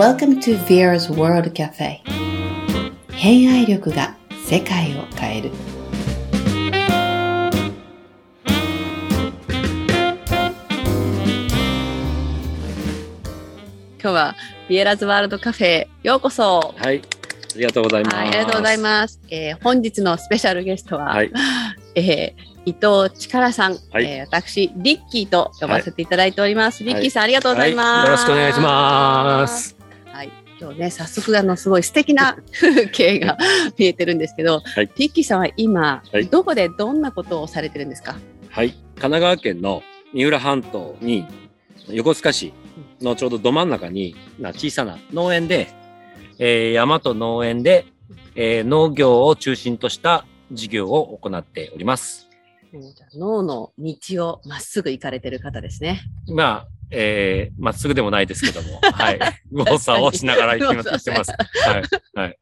Welcome to Vera's World Cafe 偏愛力が世界を変える今日はビエラズワールドカフェへようこそ。はい。ありがとうございます。はい、ありがとうございます。えー本日のスペシャルゲストは、はい。えー伊藤力さん、はいえー私、リッキーと呼ばせていただいております。リッキーさん、ありがとうございます。はいよろしくお願いします。はい、今日ね、早速、あの、すごい素敵な風 景が見えてるんですけど、はいリッキーさんは今、はいどこでどんなことをされてるんですか？はい。神奈川県の三浦半島に、横須賀市のちょうどど真ん中に、な小さな農園で、えー山と農園で、えー農業を中心とした事業を行っております。脳の道をまっすぐ行かれてる方ですね。まあ、えー、まっすぐでもないですけども、はい。右往左往しながら行きますしてます。はい。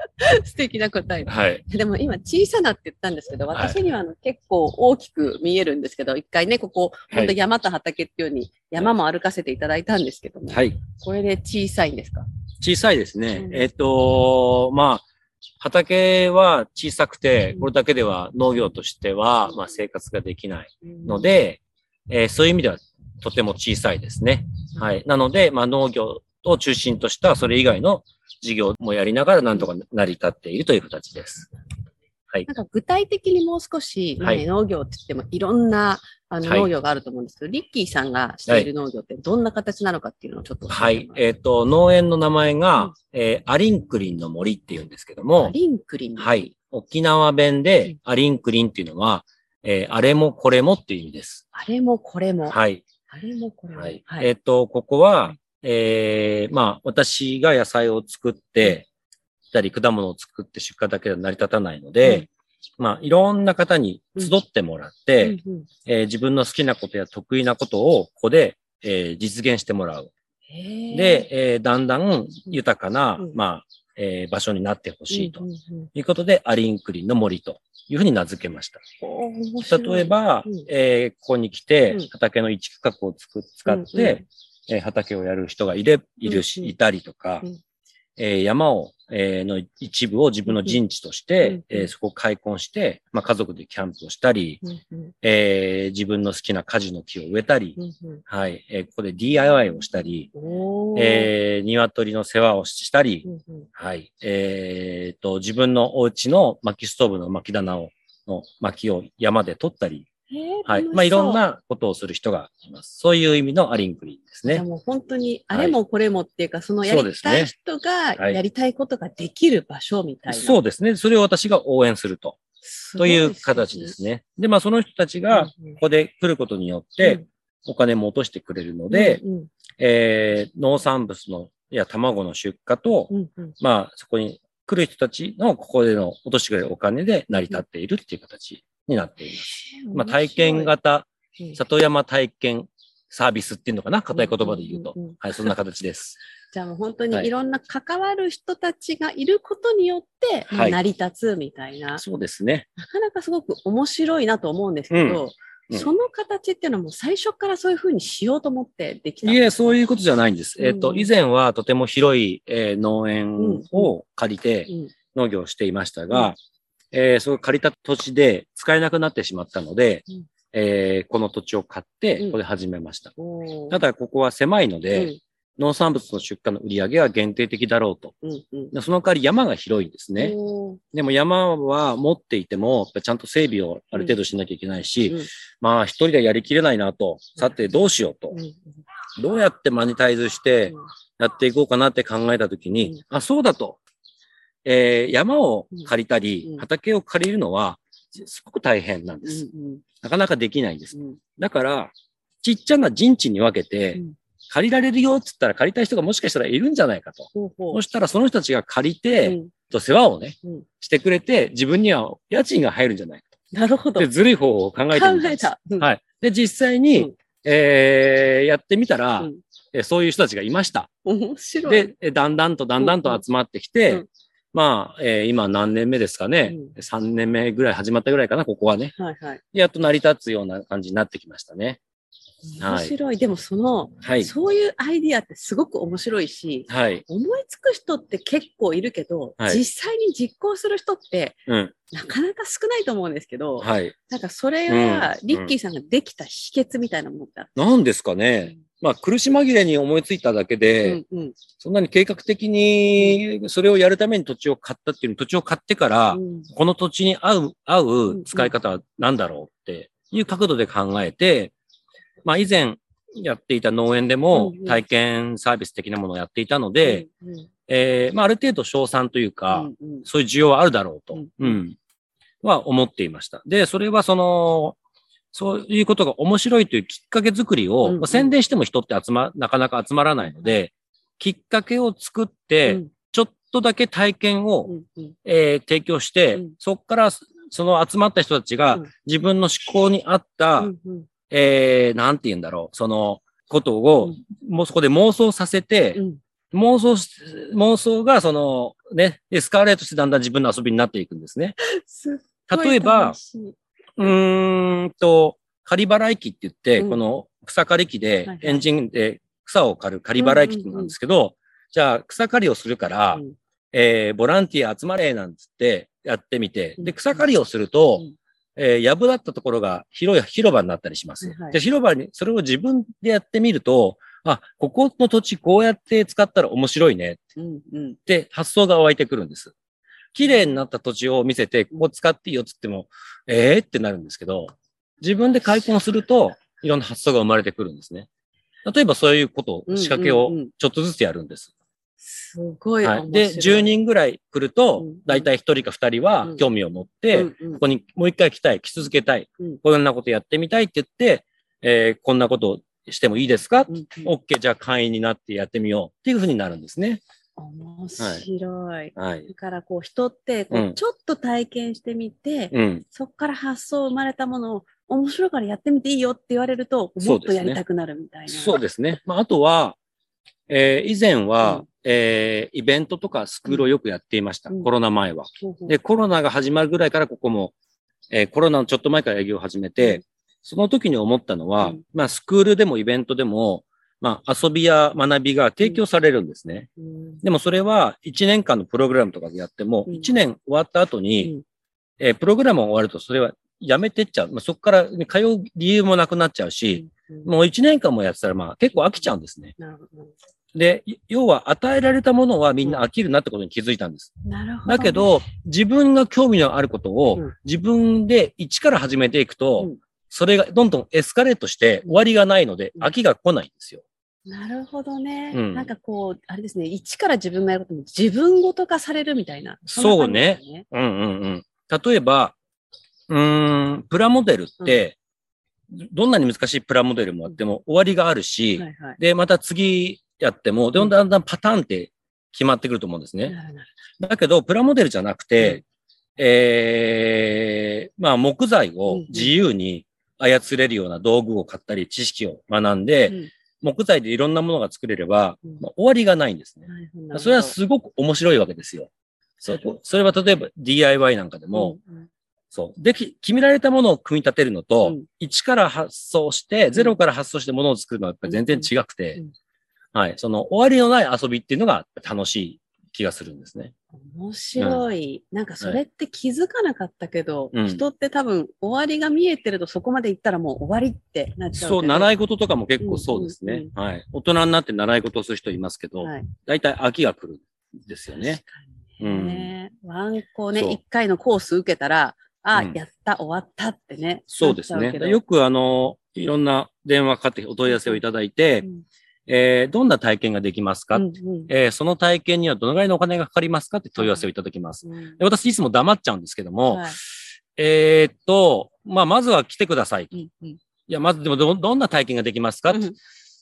素敵な答え。はい。でも今小さなって言ったんですけど、はい私にはあの結構大きく見えるんですけど、一回ね、ここ、はい本当山と畑っていうように山も歩かせていただいたんですけども、はい。これで小さいんですか？小さいですね。うんえっ、と、まあ、畑は小さくて、これだけでは農業としては、まあ、生活ができないの、で、えーそういう意味ではとても小さいですね。はい。なので、まあ、農業を中心としたそれ以外の事業もやりながらなんとか成り立っているという形です。はいなん。か具体的にもう少し、はい農業って言ってもいろんなあのはい農業があると思うんですけど、リッキーさんがしている農業ってどんな形なのかっていうのをちょっと教はいえっ、と、農園の名前うんが、えーアリンクリンの森っていうんですけどアも、リンクリン。はい。沖縄弁でアリンクリンっていうのは、えーあれもこれもっていう意味です。あれもこれも。はい。あれもこれも。はい。はいえっ、と、ここは、えーまあ、私が野菜を作って、たり果物を作って出荷だけでは成り立たないので、まあ、いろんな方に集ってもらって、うんうんえー自分の好きなことや得意なことをここで、えー実現してもらう。で、えーだんだん豊かな、うんまあ、えー場所になってほしいということで、アリンクリンの森というふうに名付けました。例えば、うん。えーここに来てうん。畑の一区画をつく使って、えー畑をやる人がいれ、いるし、いたりとか、うん。えー山を、えーの一部を自分の陣地として、うんうんえーそこを開墾して、まあ、家族でキャンプをしたり、うんうん。えー自分の好きな果樹の木を植えたり、うんうん。はい、えーここで DIY をしたり、えー鶏の世話をしたり、はい。えーと、自分のお家の薪ストーブの薪棚を、の薪を山で取ったり、はい。まあ、いろんなことをする人がいます。そういう意味のアリンクリンですね。じゃあもう本当に、あれもこれもっていうか、そのやりたい人がはいやりたいことができる場所みたいな。そうですね。それを私が応援すると。という形ですね。で、まあ、その人たちが、ここで来ることによって、お金も落としてくれるので、うんえー農産物の、いや、卵の出荷と、うんうんまあ、そこに来る人たちの、ここでの落としてくれるお金で成り立っているっていう形になっています。まあ、体験、型、里山体験サービスっていうのかな硬い言葉で言うと。うんうんうん。はい、そんな形です。じゃあもう本当にはい。いろんな関わる人たちがいることによって、まあはい。成り立つみたいな、そうですね。なかなかすごく面白いなと思うんですけど、うん。うん。その形っていうのはもう最初からそういうふうにしようと思ってできたいえ、そうう。いうことじゃないんです。えっと、うん以前はとても広い、えー農園を借りてうん。農業をしていましたが、えーそれ借りた土地で使えなくなってしまったのでうん、えーこの土地を買って、うん。ここで始めました。おー。ただ、ここは狭いのうで、ん。農産物の出荷の売り上げは限定的だろうと。うんうん。でその代わり山が広いんですね。でも山は持っていても、ちゃんと整備をある程度しなきゃいけないし、うんまあ一人でやりきれないなと、さてどうしようと。う、んどうやってマネタイズしてうんやっていこうかなって考えたときに、あ、そうだと。えー山を借りたり、うん畑を借りるのは、すごく大変なんです。うんなかなかできないんです。うんだから、ちっちゃな陣地に分けて、うん借りられるよって言ったら借りたい人がもしかしたらいるんじゃないかと。そしたらその人たちが借りて、うんと世話をね、うんしてくれて、自分には家賃が入るんじゃないかなるほど。で、ずるい方法を考えてみたんです。考えた。うんはい。で、実際に、うんえーやってみたら、うんえそういう人たちがいました。面白い。で、えだんだんとだんだんと集まってきて、うんまあ、えー今何年目ですかね、う3年目ぐらい始まったぐらいかな、ここはね。はいはい。やっと成り立つような感じになってきましたね。はい面白い。でもその、はい。そういうアイディアってすごく面白いし、はい。思いつく人って結構いるけど、はい実際に実行する人ってうん。なかなか少ないと思うんですけど、はい。なんかそれはうんリッキーさんができた秘訣みたいなものってあっなんですかね。まあ、苦し紛れに思いついただけたで、うんうん。そんなに計画的にそれをやるために土地を買ったっていう、土地を買ってから、うん。この土地に合う、合う使い方は何だろうっていう角度で考えて、まあ以前やっていた農園でも体験サービス的なものをやっていたので、うんうん。えーまあある程度賞賛というか、うんうん。そういう需要はあるだろうと、うん。うん、は思っていました。で、それはその、そういうことが面白いというきっかけ作りを、うんうん。まあ宣伝しても人って集ま、なかなか集まらないので、きっかけを作って、うん。ちょっとだけ体験を、うんうん。えー提供して、うん。そこからその集まった人たちがうん。自分の思考に合った、うんうん。えーなんて言うんだろう、そのことを、もうそこで妄想させて、うん。妄想し、妄想がそのね、エスカーレートしてだんだん自分の遊びになっていくんですね。例えばうーんと、仮払い機って言って、うん。この草刈り機でエンジンで草を刈る仮払い機なんですけど、じゃあ草刈りをするから、うん。えーボランティア集まれなんつってやってみて、で、うん。草刈りをすると、うん。えー、やぶだったところが広い広場になったりします。はいはい。で、広場に、それを自分でやってみると、あ、ここの土地こうやって使ったら面白いねうんうん。って発想が湧いてくるんです。綺麗になった土地を見せて、ここ使っていいよっつっても、ええー、ってなるんですけど、自分で開墾すると、いろんな発想が生まれてくるんですね。例えばそういうことを、仕掛けをうんうんうんちょっとずつやるんです。すごい面白い。はい。で、10人ぐらい来るとうん、だいたい1人か2人はうん興味を持って、うんうんここにもう一回来たい、来続けたい、うんこんなことやってみたいって言って、えーこんなことをしてもいいですか、うんうん ?OK、じゃあ会員になってやってみようっていうふうになるんですね。面白い。はい。だからこう人ってこううんちょっと体験してみて、うん。そこから発想生まれたものを面白いからやってみていいよって言われると、もっとやりたくなるみたいな。そうですね。まあ、あとは、えー以前は、うんえーイベントとかスクールをよくやっていました。うんコロナ前は。で、コロナが始まるぐらいからここも、えーコロナのちょっと前から営業を始めて、うんその時に思ったのは、うんまあ、スクールでもイベントでも、まあ、遊びや学びが提供されるんですね。うんでもそれは1年間のプログラムとかでやっても、うん1年終わった後に、うんえープログラムが終わるとそれはやめてっちゃう。まあ、そこからね通う理由もなくなっちゃうし、うんもう1年間もやってたらまあ結構飽きちゃうんですね。なるほど。で、い要は与えられたものはみんな飽きるなってことに気づいたんです。なるほど。だけ、ど、自分が興味のあることをうん自分で一から始めていくと、うんそれがどんどんエスカレートして終わりがないのでうん飽きが来ないんですよ。なるほどね。うんなんかこう、あれですね、一から自分がやることも自分ごと化されるみたいな。そうねんな感じですうんうんうん。例えば、うーん、プラモデルって、どんなに難しいプラモデルもあっても終わりがあるし、はいはい。で、また次やっても、でうんだんだんパターンって決まってくると思うんですね。だけど、プラモデルじゃなくて、ええまあ、木材を自由に操れるような道具を買ったり、知識を学んで、うん木材でいろんなものが作れれば、うん。まあ、終わりがないんですね。それはすごく面白いわけですよ。そこそれは例えば DIY なんかでも、うんうん。そう。で、き決められたものを組み立てるのと、うん。一から発想して、ゼロから発想してものを作るのはやっぱり全然違くて、うん。はい。その終わりのない遊びっていうのが楽しい気がするんですね。面白い。なんかそれって気づかなかったけど、うん人って多分終わりが見えてるとそこまで行ったらもう終わりってなっちゃう。そう、習い事とかも結構そうですね。うんはい。大人になって習い事をする人いますけど、はい。大体飽きが来るんですよね。確かにね。ワンコね、一回のコース受けたら、あ、うんやった、終わったってね。そうですね。よくあの、いろんな電話かかってお問い合わせをいただいて、うんえーどんな体験ができますか、うんうんえーその体験にはどのぐらいのお金がかかりますか？って問い合わせをいただきます。うんで私いつも黙っちゃうんですけども、はいえーっと、まあ、まずは来てください。いうんうんや、まずでもど、どんな体験ができますか、うん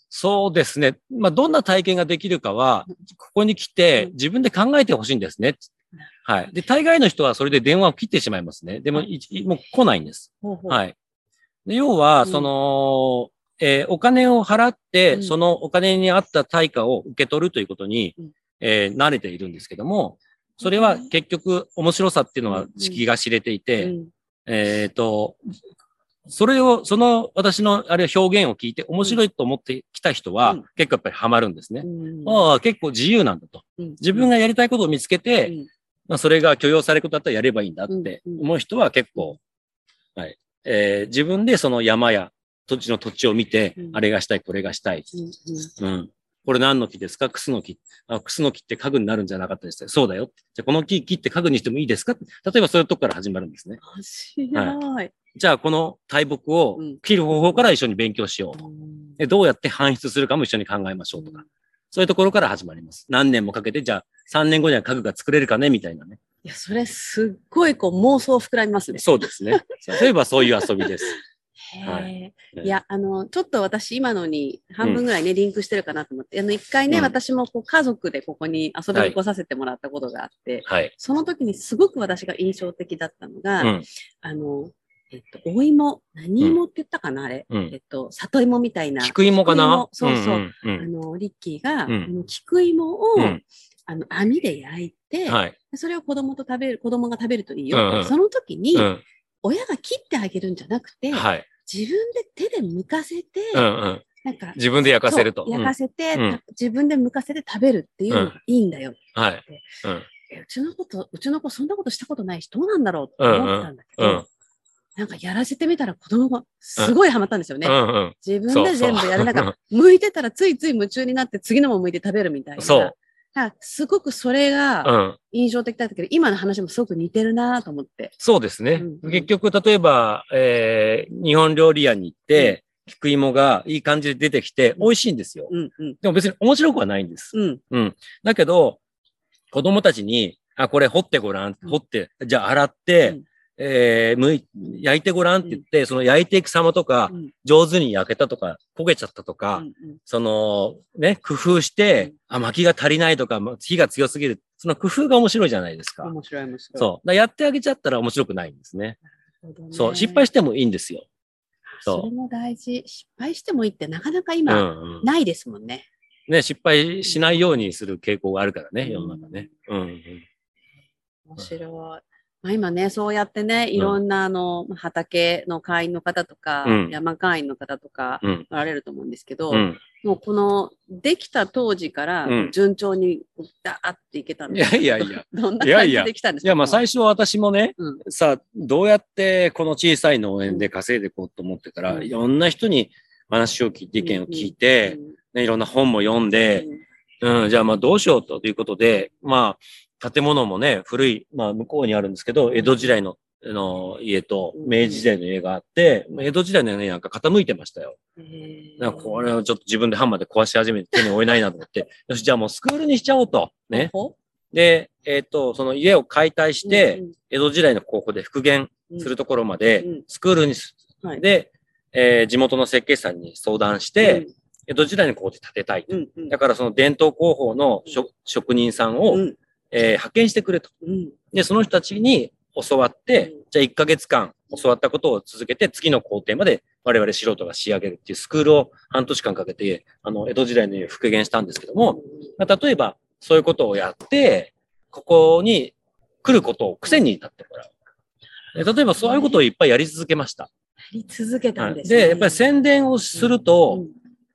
そうですね。まあ、どんな体験ができるかは、ここに来てうん自分で考えてほしいんですね。はい。で、大概の人はそれで電話を切ってしまいますね。でも、いいもう来ないんです。ほうほうはい。で要は、うんその、えーお金を払って、うん。そのお金に合った対価を受け取るということに、うん。えー慣れているんですけども、それは結局面白さっていうのはうん敷居が知れていて、うん。えっ、と、それを、その私のあれ表現を聞いて面白いと思ってきた人は、うん。結構やっぱりハマるんですね。うん。ああ、結構自由なんだと。うん。自分がやりたいことを見つけて、うん。まあ、それが許容されることだったらやればいいんだってうん。うん。思う人は結構、はい。えー自分でその山や土地の土地を見て、うんあれがしたい、これがしたい。うんうん。これ何の木ですか？クスの木。あ、クスの木って家具になるんじゃなかったですね。そうだよ。じゃあこの木切って家具にしてもいいですか？例えばそういうとこから始まるんですね。面白い。じゃあこの大木をうん切る方法から一緒に勉強しようと。うんでどうやって搬出するかも一緒に考えましょうとか。そういうところから始まります。何年もかけて、じゃあ3年後には家具が作れるかね？みたいなね。いや、それすっごいこう妄想膨らみますね。そうですね。例えばそういう遊びです。へはえ。いいや、あの、ちょっと私今のに半分ぐらいね、リンクしてるかなと思って、あの、一回ね、うん私もこう家族でここに遊びに来させてもらったことがあって、はい。その時にすごく私が印象的だったのが、うん。あの、えっと、お芋、何芋って言ったかな、あれ。うんえっと、里芋みたいな。菊芋かな？そうそう。んうんあの、リッキーが、菊芋を、うんあの、網で焼いて、はい。それを子供と食べる、子供が食べるといいよ。うんうんその時に、うん。親が切ってあげるんじゃなくて、はい。自分で手で剥かせて、うんうん。なんか、自分で焼かせると。焼かせて、うん自分で剥かせて食べるっていうのがいいんだよ。うんはい。うん。えうちのこと、うちの子そんなことしたことないし、どうなんだろうって思ってたんだけど、うんうんなんかやらせてみたら子供がすごいハマったんですよね。うんうん。自分で全部やれなそうがら、剥いてたらついつい夢中になって次のも剥いて食べるみたいな。そすごくそれがうん。印象的だったけど、今の話もすごく似てるなと思って。そうですね。うんうん結局、例えば、えー、日本料理屋に行って、菊芋がいい感じで出てきて、美味しいんですよ。うんうん。でも別に面白くはないんです。うん。うん。だけど、子供たちに、あ、これ掘ってごらん。うん掘って、じゃあ洗って、うんえー、むい、焼いてごらんって言って、その焼いていく様とか、うん上手に焼けたとか、焦げちゃったとか、うんその、ね、工夫して、あ、薪が足りないとか、ま火が強すぎる。その工夫が面白いじゃないですか。面白い面白い。そう。やってあげちゃったら面白くないんですね。ねそう。失敗してもいいんですよ。そうそれも大事。失敗してもいいってなかなかう今、んうん。ないですもんね。ね、失敗しないようにする傾向があるからね、世の中ね。うんうん。面白い。まあ、今ね、そうやってね、いろんなあの、まあ畑の会員の方とか、うん。山会員の方とか、うん。おられると思うんですけど、うん。もうこの、できた当時からうん、順調に、ダーっていけたんいですやいやいや。どんないやいや。感じできたんですか？いや、まあ最初は私もね、うん。さあ、どうやってこの小さい農園で稼いでいこうと思ってから、うん。いろんな人に話を聞いて、意見を聞いて、ね、いろんな本も読んで、うん、じゃあまあどうしようということで、まあ、建物もね、古い、まあ向こうにあるんですけど、江戸時代の、あの家とうん。明治時代の家があって、江戸時代の家なんか傾いてましたよ。なんかこれをちょっと自分でハンマーで壊し始めて手に負えないなと思って、よし、じゃあもうスクールにしちゃおうと。ね。ほで、えっ、と、その家を解体しほて、うん江戸時代の高校で復元うんするところまでうん、スクールにで、えー地元の設計士さんに相談して、江戸時代の高校で建てたいだからその伝統工法の職職人さんを、うんえー派遣してくれと。うんで、その人たちに教わって、うんじゃあ1ヶ月間教わったことを続けて、次の工程まで我々素人が仕上げるっていうスクールを半年間かけて、あの、江戸時代の家を復元したんですけども、まあ、例えばそういうことをやって、ここに来ることを癖になってもらう。で例えばそういうことをいっぱいやり続けました。やり続けたはいんですね。で、やっぱり宣伝をすると、うん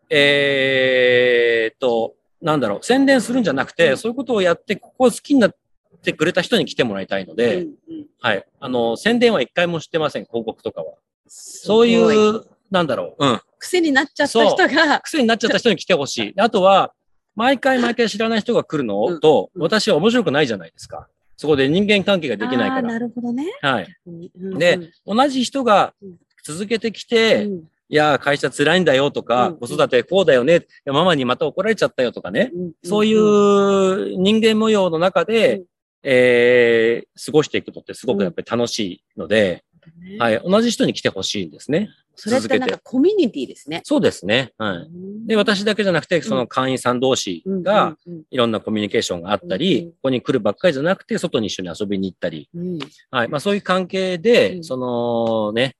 えーっと、なんだろう、宣伝するんじゃなくて、そういうことをやって、ここを好きになってくれた人に来てもらいたいので、うんうんはい。あの、宣伝は一回もしてません、広告とかは。すそういごう、なんだろう、うん。癖になっちゃった人が、癖になっちゃった人に来てほしい。あとは、毎回毎回知らない人が来るのと、うん私は面白くないじゃないですか。そこで人間関係ができないかあーなら。るほどね。はい。うんで、同じ人がうん続けてきて、うんいや、会社辛いんだよとか、うん子育てこうだよね、いやママにまた怒られちゃったよとかね。うんそういう人間模様の中で、うんえー、過ごしていくのってすごくやっぱり楽しいので、ねはい。同じ人に来てほしいんですね。それってなんかコミュニティですね。そうですね。はい。で、私だけじゃなくて、その会員さん同士が、いろんなコミュニケーションがあったり、うんここに来るばっかりじゃなくて、外に一緒に遊びに行ったり、はい。まあそういう関係で、うんそのね、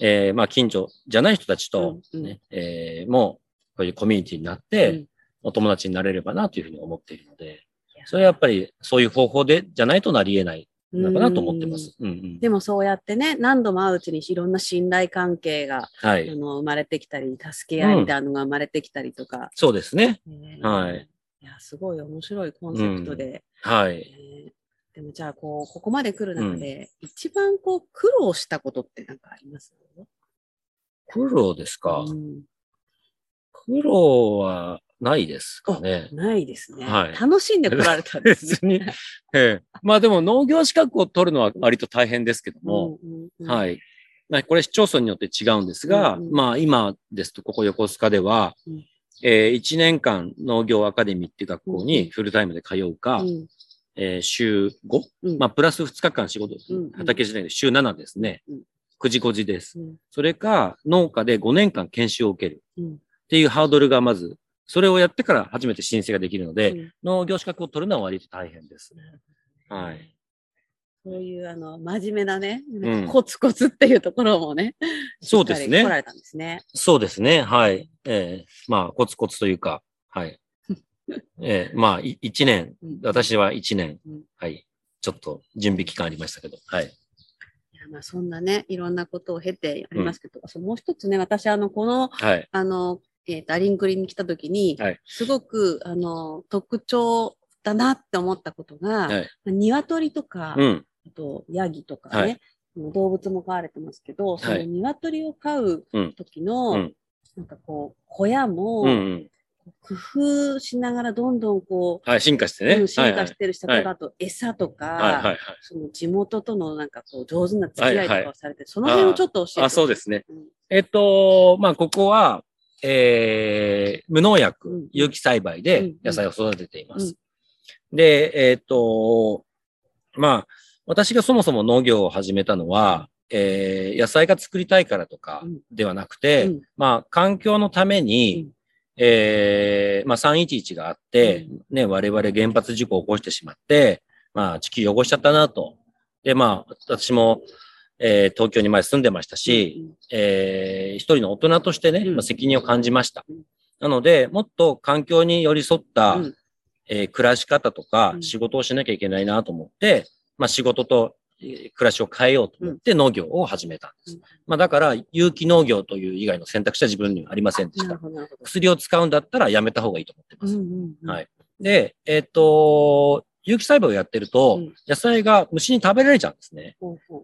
えー、まあ近所じゃない人たちと、うんうんね、えー、もう、こういうコミュニティになって、お友達になれればなというふうに思っているので、それはやっぱりそういう方法で、じゃないとなり得ないのかなと思ってます。うんうん。でもそうやってね、何度も会ううちにいろんな信頼関係が、はい。あの生まれてきたり、助け合いみたいなのが生まれてきたりとか。そうですね。ねはい。いや、すごい面白いコンセプトで。はい。ねでもじゃあ、こう、ここまで来る中で、一番こう、苦労したことってなんかあります？苦労ですか？うん苦労はないですかね。ないですね。はい楽しんで来られたんです別ね。に。ええ。まあでも農業資格を取るのは割と大変ですけども、うんうんうんはい。まあこれ市町村によって違うんですが、うんうんまあ今ですとここ横須賀では、うんえー1年間農業アカデミーっていう学校にフルタイムで通うか、うんえー週 5? うんまあプラス2日間仕事、うんうん畑時代で週7ですね。うん9時5時です。うんそれか農家で5年間研修を受けるうんっていうハードルがまず、それをやってから初めて申請ができるので、うん農業資格を取るのは割と大変です。はい。そういう、あの、真面目なね、んコツコツっていうところもね、そうですねしっかり来られたんですね。そうですね。はい。ええまあ、コツコツというか、はい。ええまあ、い一年、うん私は一年うん、はい。ちょっと準備期間ありましたけど、はい。いやまあそんなね、いろんなことを経てやりますけど、そうもう一つね、私、あの、この、はい。あの、えっ、と、アリンクリに来た時に、はいすごく、あの、特徴だなって思ったことが、はい。まあ鶏とか、うん。あと、ヤギとかね、はい動物も飼われてますけど、その鶏を飼う時の、うんなんかこう、小屋も、うんうん。工夫しながらどんどんこう、はい、進化してね。うん進化してるし、はい。例えばあと餌とか、はい、はい、はい。その地元とのなんかこう上手な付き合いとはいはかをされて、その辺をちょっと教えて。あ、そうですね。うん。えっと、まあ、ここは、えー、無農うん薬、有機栽培うんで野菜を育てています。で、えっと、まあ、私がそもそも農業を始めたのは、えー、野菜が作りたいからとかうん。ではなくて、うん。まあ、環境のために、うんえー、まあ、311があって、ね、我々原発事故を起こしてしまって、まあ、地球汚しちゃったなと。で、まあ、私も、えー東京に前住んでましたし、えー一人の大人としてね、うん。まあ、責任を感じました。うん。なので、もっと環境に寄り添った、うん。えー暮らし方とかうん。仕事をしなきゃいけないなと思って、まあ、仕事とえー暮らしを変えようと思って農業を始めたんです。うんまあ、だから、有機農業という以外の選択肢は自分にはありませんでした。薬を使うんだったらやめた方がいいと思ってます。うんうんうんはいで、えっ、と、有機栽培をやってると、うん野菜が虫に食べられちゃうんですね。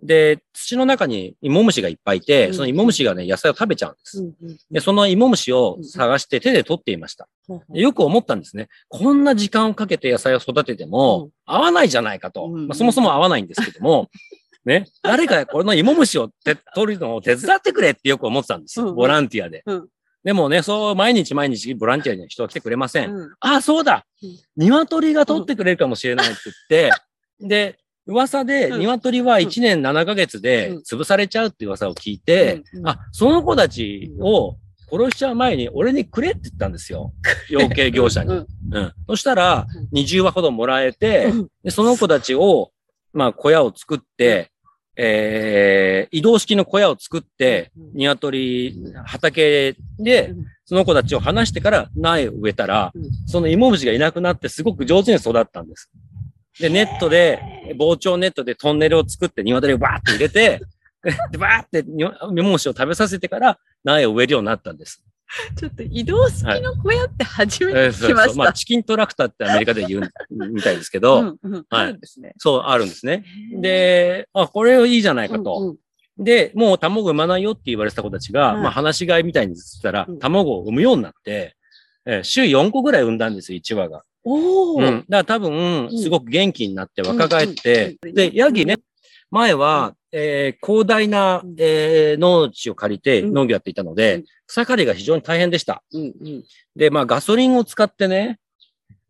で、土の中に芋虫がいっぱいいて、うんその芋虫がね、野菜を食べちゃうんです。で、その芋虫を探して手で取っていました。よく思ったんですね。こんな時間をかけて野菜を育てても、うん合わないじゃないかと。うんまあ、そもそも合わないんですけども、ね、誰かこの芋虫を手取るのを手伝ってくれってよく思ってたんですよ。ボランティアで。うんでもね、そう、毎日毎日ボランティアに人は来てくれません。うん。あ、そうだ。うん。鶏が取ってくれるかもしれないって言って、で、噂でうん。鶏は1年7ヶ月でうん。潰されちゃうって噂を聞いて、うん。うん。あ、その子たちを殺しちゃう前に俺にくれって言ったんですよ。養鶏業者に。ううん。ん。そしたらうん、20羽ほどもらえてうん、でその子たちを、まあ、小屋を作って、えー、移動式の小屋を作って、うん鶏、畑でうん、その子たちを離してから苗を植えたらうん、その芋虫がいなくなってすごく上手に育ったんです。で、ネットで、防鳥ネットでトンネルを作って鶏をバーって入れて、で、バーってに芋虫を食べさせてから苗を植えるようになったんです。ちょっと移動式の小屋って初めてえーそう聞きました。そうまあ、チキントラクターってアメリカで言うみたいですけど、うんうんあるんですね。そう、あるんですね。で、あ、これいいじゃないかと。うんうんで、もう卵産まないよって言われてた子たちが、はいまあ話し飼いみたいにしたらうん、卵を産むようになって、えー週4個ぐらい産んだんですよ、1羽が。おーうん。だから多分、うんすごく元気になって若返って、うんうんで、ヤギね、前は、えー広大なうん、えー農地を借りてうん。農業やっていたのうでん、草刈りが非常に大変でした。で、まあガソリンを使ってね、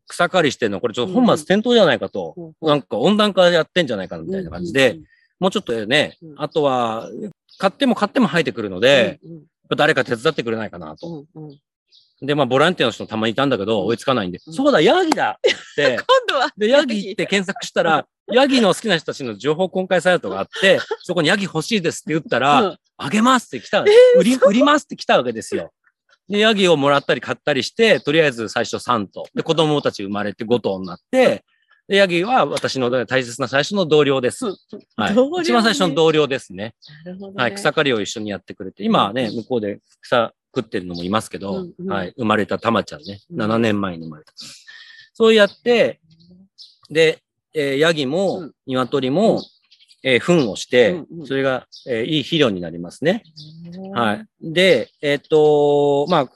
草刈りしてるの、これちょっと本末転倒じゃないかと、うん。なんか温暖化やってんじゃないかみたいな感じで、、もうちょっとねうん、あとは、買っても買っても生えてくるので、誰か手伝ってくれないかなと。で、まあ、ボランティアの人たまにいたんだけど、うん。追いつかないんで、うんそうだ、ヤギだって、今度は、で、ヤギって検索したら、ヤギの好きな人たちの情報公開サイトがあって、そこにヤギ欲しいですって言ったら、うんあげますって来た、ー売り、売りますって来たわけですよ。で、ヤギをもらったり買ったりして、とりあえず最初3頭。で、子供たち生まれて5頭になって、で、ヤギは私の大切な最初の同僚です。はいね一番最初の同僚ですね。なるほどね。はい。草刈りを一緒にやってくれて、今はね、向こうで草食ってるのもいますけど、うんうんはい。生まれたたまちゃんね。うん7年前に生まれた。そうやって、で、えーヤギうもん、鶏も、えー糞をして、うんうん。それが、えーいい肥料になりますね。うんはい。で、えっ、と、まあ、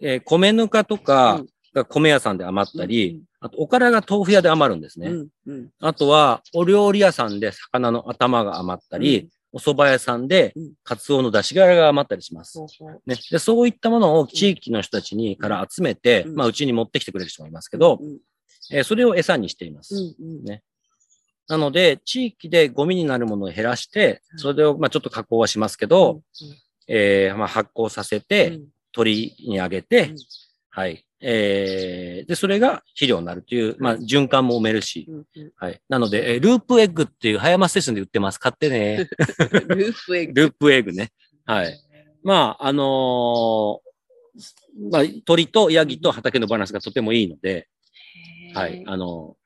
えー米ぬかとかうん。が米屋さんで余ったり、あと、おからが豆腐屋で余るんですね。うんうん。あとは、お料理屋さんで魚の頭が余ったり、うん。お蕎麦屋さんでうん、カツオの出し殻が余ったりします。ほうほう。ね、でそういったものを地域の人たちにから集めて、うん。まあ、うちに持ってきてくれる人もいますけど、うんえーそれを餌にしています。うんうんねなので、地域でゴミになるものを減らして、それを、まあ、ちょっと加工はしますけど、えーまあ、発酵させて、うん鳥にあげて、うんはい。えー、で、それが肥料になるという、まあ、循環も埋めるし、うんうんはい。なので、えーループエッグっていう葉山ステーションで売ってます。買ってね。ループエッグ。ループエッグね。はい。まあ、あのーまあ、鳥とヤギと畑のバランスがとてもいいので、はい。あのー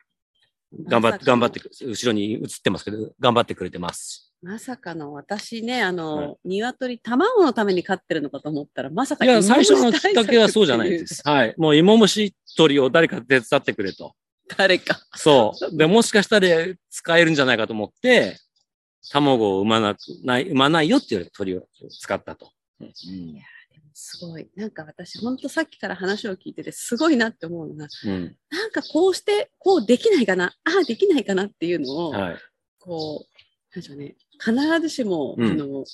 頑張って、頑張ってく、後ろに映ってますけど、頑張ってくれてます。まさかの私ね、あの、はい鶏、卵のために飼ってるのかと思ったら、まさかいや、芋最初のきっかけはそうじゃないです。はい。もう芋虫取りを誰か手伝ってくれと。誰か。そう。で、もしかしたら使えるんじゃないかと思って、卵を産まなくない、産まないよっていう鳥を使ったと。うんすごい。なんか私、ほんとさっきから話を聞いてて、すごいなって思うのが、うん。なんかこうして、こうできないかな、ああ、できないかなっていうのを、はい。こう、なんでしょうね、必ずしも、うんあの、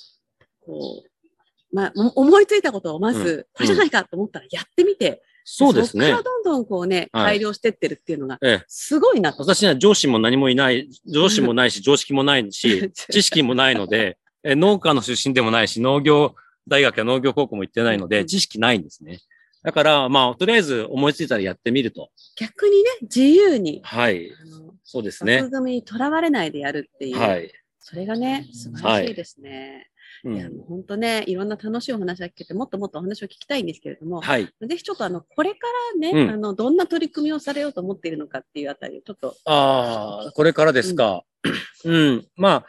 こう、まあ、お思いついたことをまず、うんこれじゃないかと思ったらやってみて、そうですねそこから。どんどんこうね、はい改良してってるっていうのが、ええ。すごいなと。私には上司も何もいない、上司もないし、常識もないし、知識もないので、え農家の出身でもないし、農業大学や農業高校も行ってないので、うん知識ないんですね。だから、まあ、とりあえず思いついたらやってみると。逆にね、自由に、はい。そうですね枠。組みにとらわれないでやるっていう、はい。それがね、素晴らしいですね。い、や、うん。もう本当ね、いろんな楽しいお話が聞けて、もっともっとお話を聞きたいんですけれども、はい。ぜひちょっとあの、これからね、うんあの、どんな取り組みをされようと思っているのかっていうあたりをちょっと、ああ、これからですか。うん。まあ、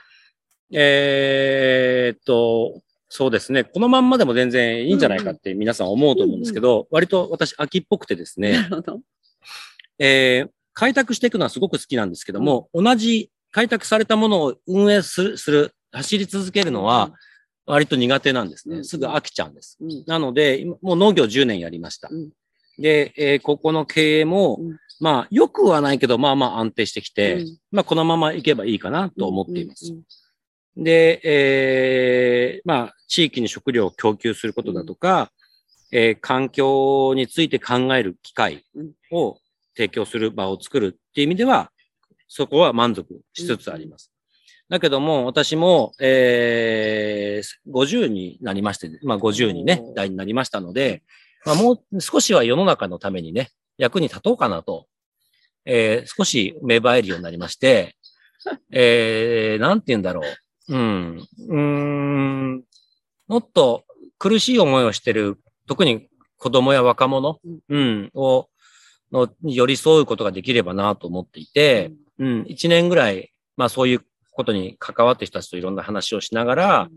えーっと、そうですね。このまんまでも全然いいんじゃないかって皆さん思うと思うんですけど、割と私秋っぽくてですなね、るほど。えー開拓していくのはすごく好きなんですけども、同じ開拓されたものを運営する、する、走り続けるのは割と苦手なんですね。うんすぐ飽きちゃうんです。うん、うんなので、今もう農業10年やりました。うんで、えーここの経営も、うんまあ、良くはないけど、まあまあ安定してきて、うんまあ、このままいけばいいかなと思っています。うんで、えーまあ、地域に食料を供給することだとか、えー環境について考える機会を提供する場を作るっていう意味では、そこは満足しつつあります。だけども、私も、えー、50になりまして、まあ50にね代になりましたので、まあもう少しは世の中のためにね、役に立とうかなと、えー、少し芽生えるようになりまして、えー、なんて言うんだろう。うん。うーん。もっと苦しい思いをしてる、特に子供や若者、うん、を、の、に寄り添うことができればなと思っていて、うん、一年ぐらい、まあそういうことに関わってる人たちといろんな話をしながら、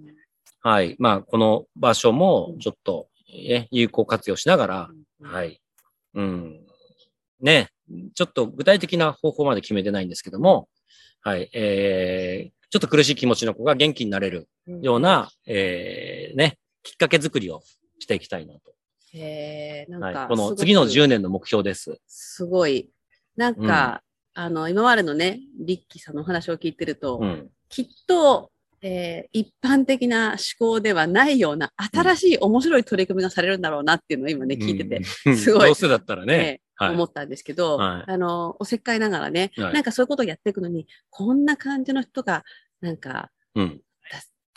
はい、まあこの場所もちょっと、ね、有効活用しながら、はい、うん、ね、ちょっと具体的な方法まで決めてないんですけども、はい、えー、ちょっと苦しい気持ちの子が元気になれるような、えー、ね、きっかけ作りをしていきたいなと。へえなんか、はい、この次の10年の目標です。すごい。なんか、あの、今までのね、リッキーさんのお話を聞いてると、うん。きっと、えー一般的な思考ではないような新しい面白い取り組みがされるんだろうなっていうのを今ね、聞いてて、うん、すごい。どうせだったらね、ねはい。思ったんですけど、はい。あの、おせっかいながらね、はい。なんかそういうことをやっていくのに、こんな感じの人が、なんか、うん。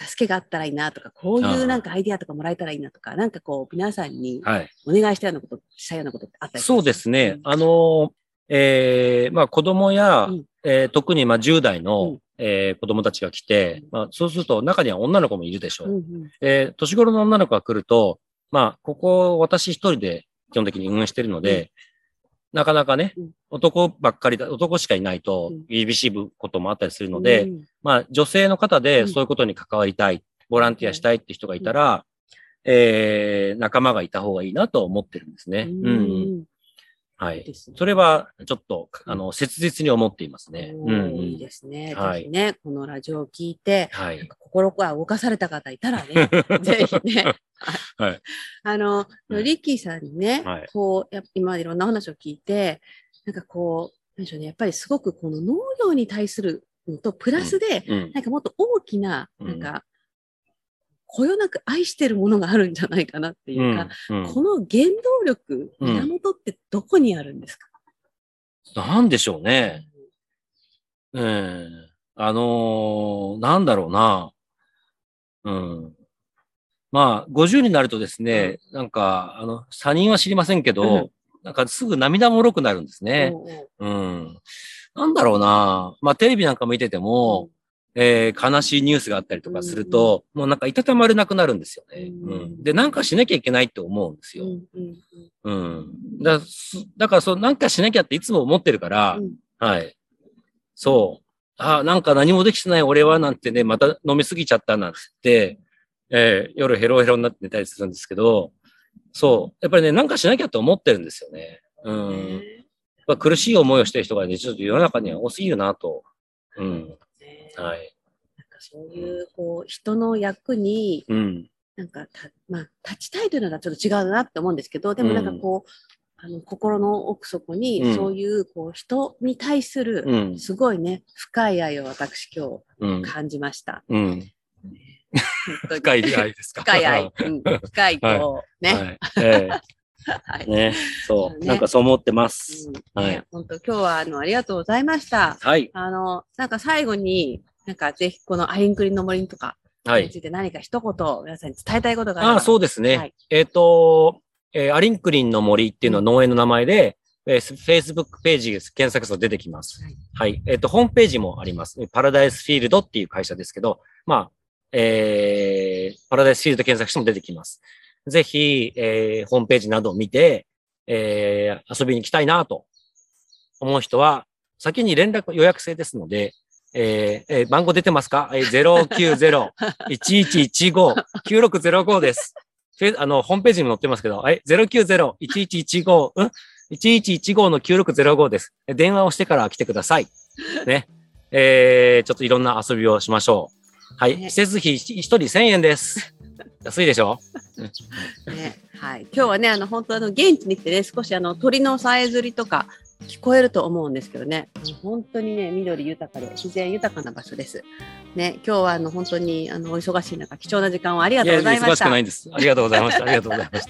助けがあったらいいなとか、こういうなんかアイディアとかもらえたらいいなとか、なんかこう、皆さんにはい。お願いしたようなこと、したようなことってあったりそうですね。あの、えーまあ子供や、うん。えー特にまあ10代の、うん。えー子供たちが来て、まあそうすると中には女の子もいるでしょう。うんうん。えー年頃の女の子が来ると、まあここ私一人で基本的に運営してるので、なかなかね、うん。男ばっかりだ、男しかいないとうん。厳しいこともあったりするので、うんまあ女性の方うんでそういうことに関わりたい、ボランティアしたいって人がいたら、えー、仲間がいた方がいいなと思ってるんですね。うん、うん。はい。それは、ちょっと、あの、切実に思っていますね。うん、いいん。ですね。はいぜひね、このラジオを聞いて、はい。心が動かされた方いたらね、ぜひね。はい。あの、はいリッキーさんにね、はいこう、や今いろんな話を聞いて、なんかこう、なんでしょうね、やっぱりすごくこの農業に対するのと、プラスで、うん。なんかもっと大きな、うんなんか、こよなく愛してるものがあるんじゃないかなっていうか、うんうんこの原動力、うん源ってどこにあるんですか、なんでしょうね。うん。あのーなんだろうな。うん。まあ、50になるとですね、なんか、あの、他人は知りませんけど、うんなんかすぐ涙もろくなるんですね。うん。なんだろうな。まあ、テレビなんか見てても、えー悲しいニュースがあったりとかすると、もうなんかいたたまれなくなるんですよね。うんうん。で、なんかしなきゃいけないって思うんですよ。うんうんうんうん。だすだから、そう、なんかしなきゃっていつも思ってるから、うんはい。そう。あ、なんか何もできてない俺はなんてね、また飲みすぎちゃったなんつって、えー夜ヘロヘロになって寝たりするんですけど、そう。やっぱりね、なんかしなきゃと思ってるんですよね。うん。やっねぱ苦しい思いをしてる人がね、ちょっと世の中には多すぎるなと。うん。ねはい。なんかそういう、こう、人の役に、うん。なんかた、まあ、立ちたいというのがちょっと違うなって思うんですけど、でもなんかこう、あの、心の奥底うんに、そういう、こう、人に対する、うん。すごいね、深い愛を私今うん日。感じました。うん。深い愛ですか？深い愛。うん、深い、こう、ね。はい。え はいえね。そう。ねなんかそう思ってます。うんはいね本当今日は、あの、ありがとうございました。はい。あの、なんか最後に、なんかぜひこのアインクリの森とかはい。について何か一言皆さんに伝えたいことがあれば。ああ、そうですね。はいえっ、と、えーアリンクリンの森っていうのは農園の名前で、えー、Facebook ページ検索すると出てきます。はいはい。えっ、と、ホームページもあります。パラダイスフィールドっていう会社ですけど、まあ、えー、パラダイスフィールド検索しても出てきます。ぜひ、えー、ホームページなどを見て、えー、遊びに来たいなと思う人は、先に連絡予約制ですので、えーえー番号出てますか、えー、?090-1115-9605 です。あの、ホームページにも載ってますけど、え、090-1115、うん ?1115 の9605です。え電話をしてから来てください。ね。えー、ちょっといろんな遊びをしましょう。はい。ね施設費一人1000円です。安いでしょ？ね、はい。今日はね、あの、本当あの、現地に来てね、少しあの、鳥のさえずりとか聞こえると思うんですけどね、本当にね、緑豊かで自然豊かな場所です。ね、今日はあの、本当にあの、お忙しい中、貴重な時間をありがとうございました。忙しくないんです。ありがとうございました。ありがとうございまし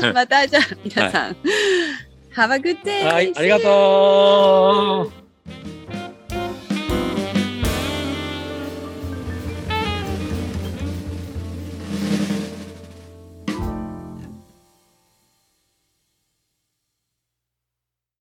た。またじゃあ、皆さん、Have a good day! はい、ありがとう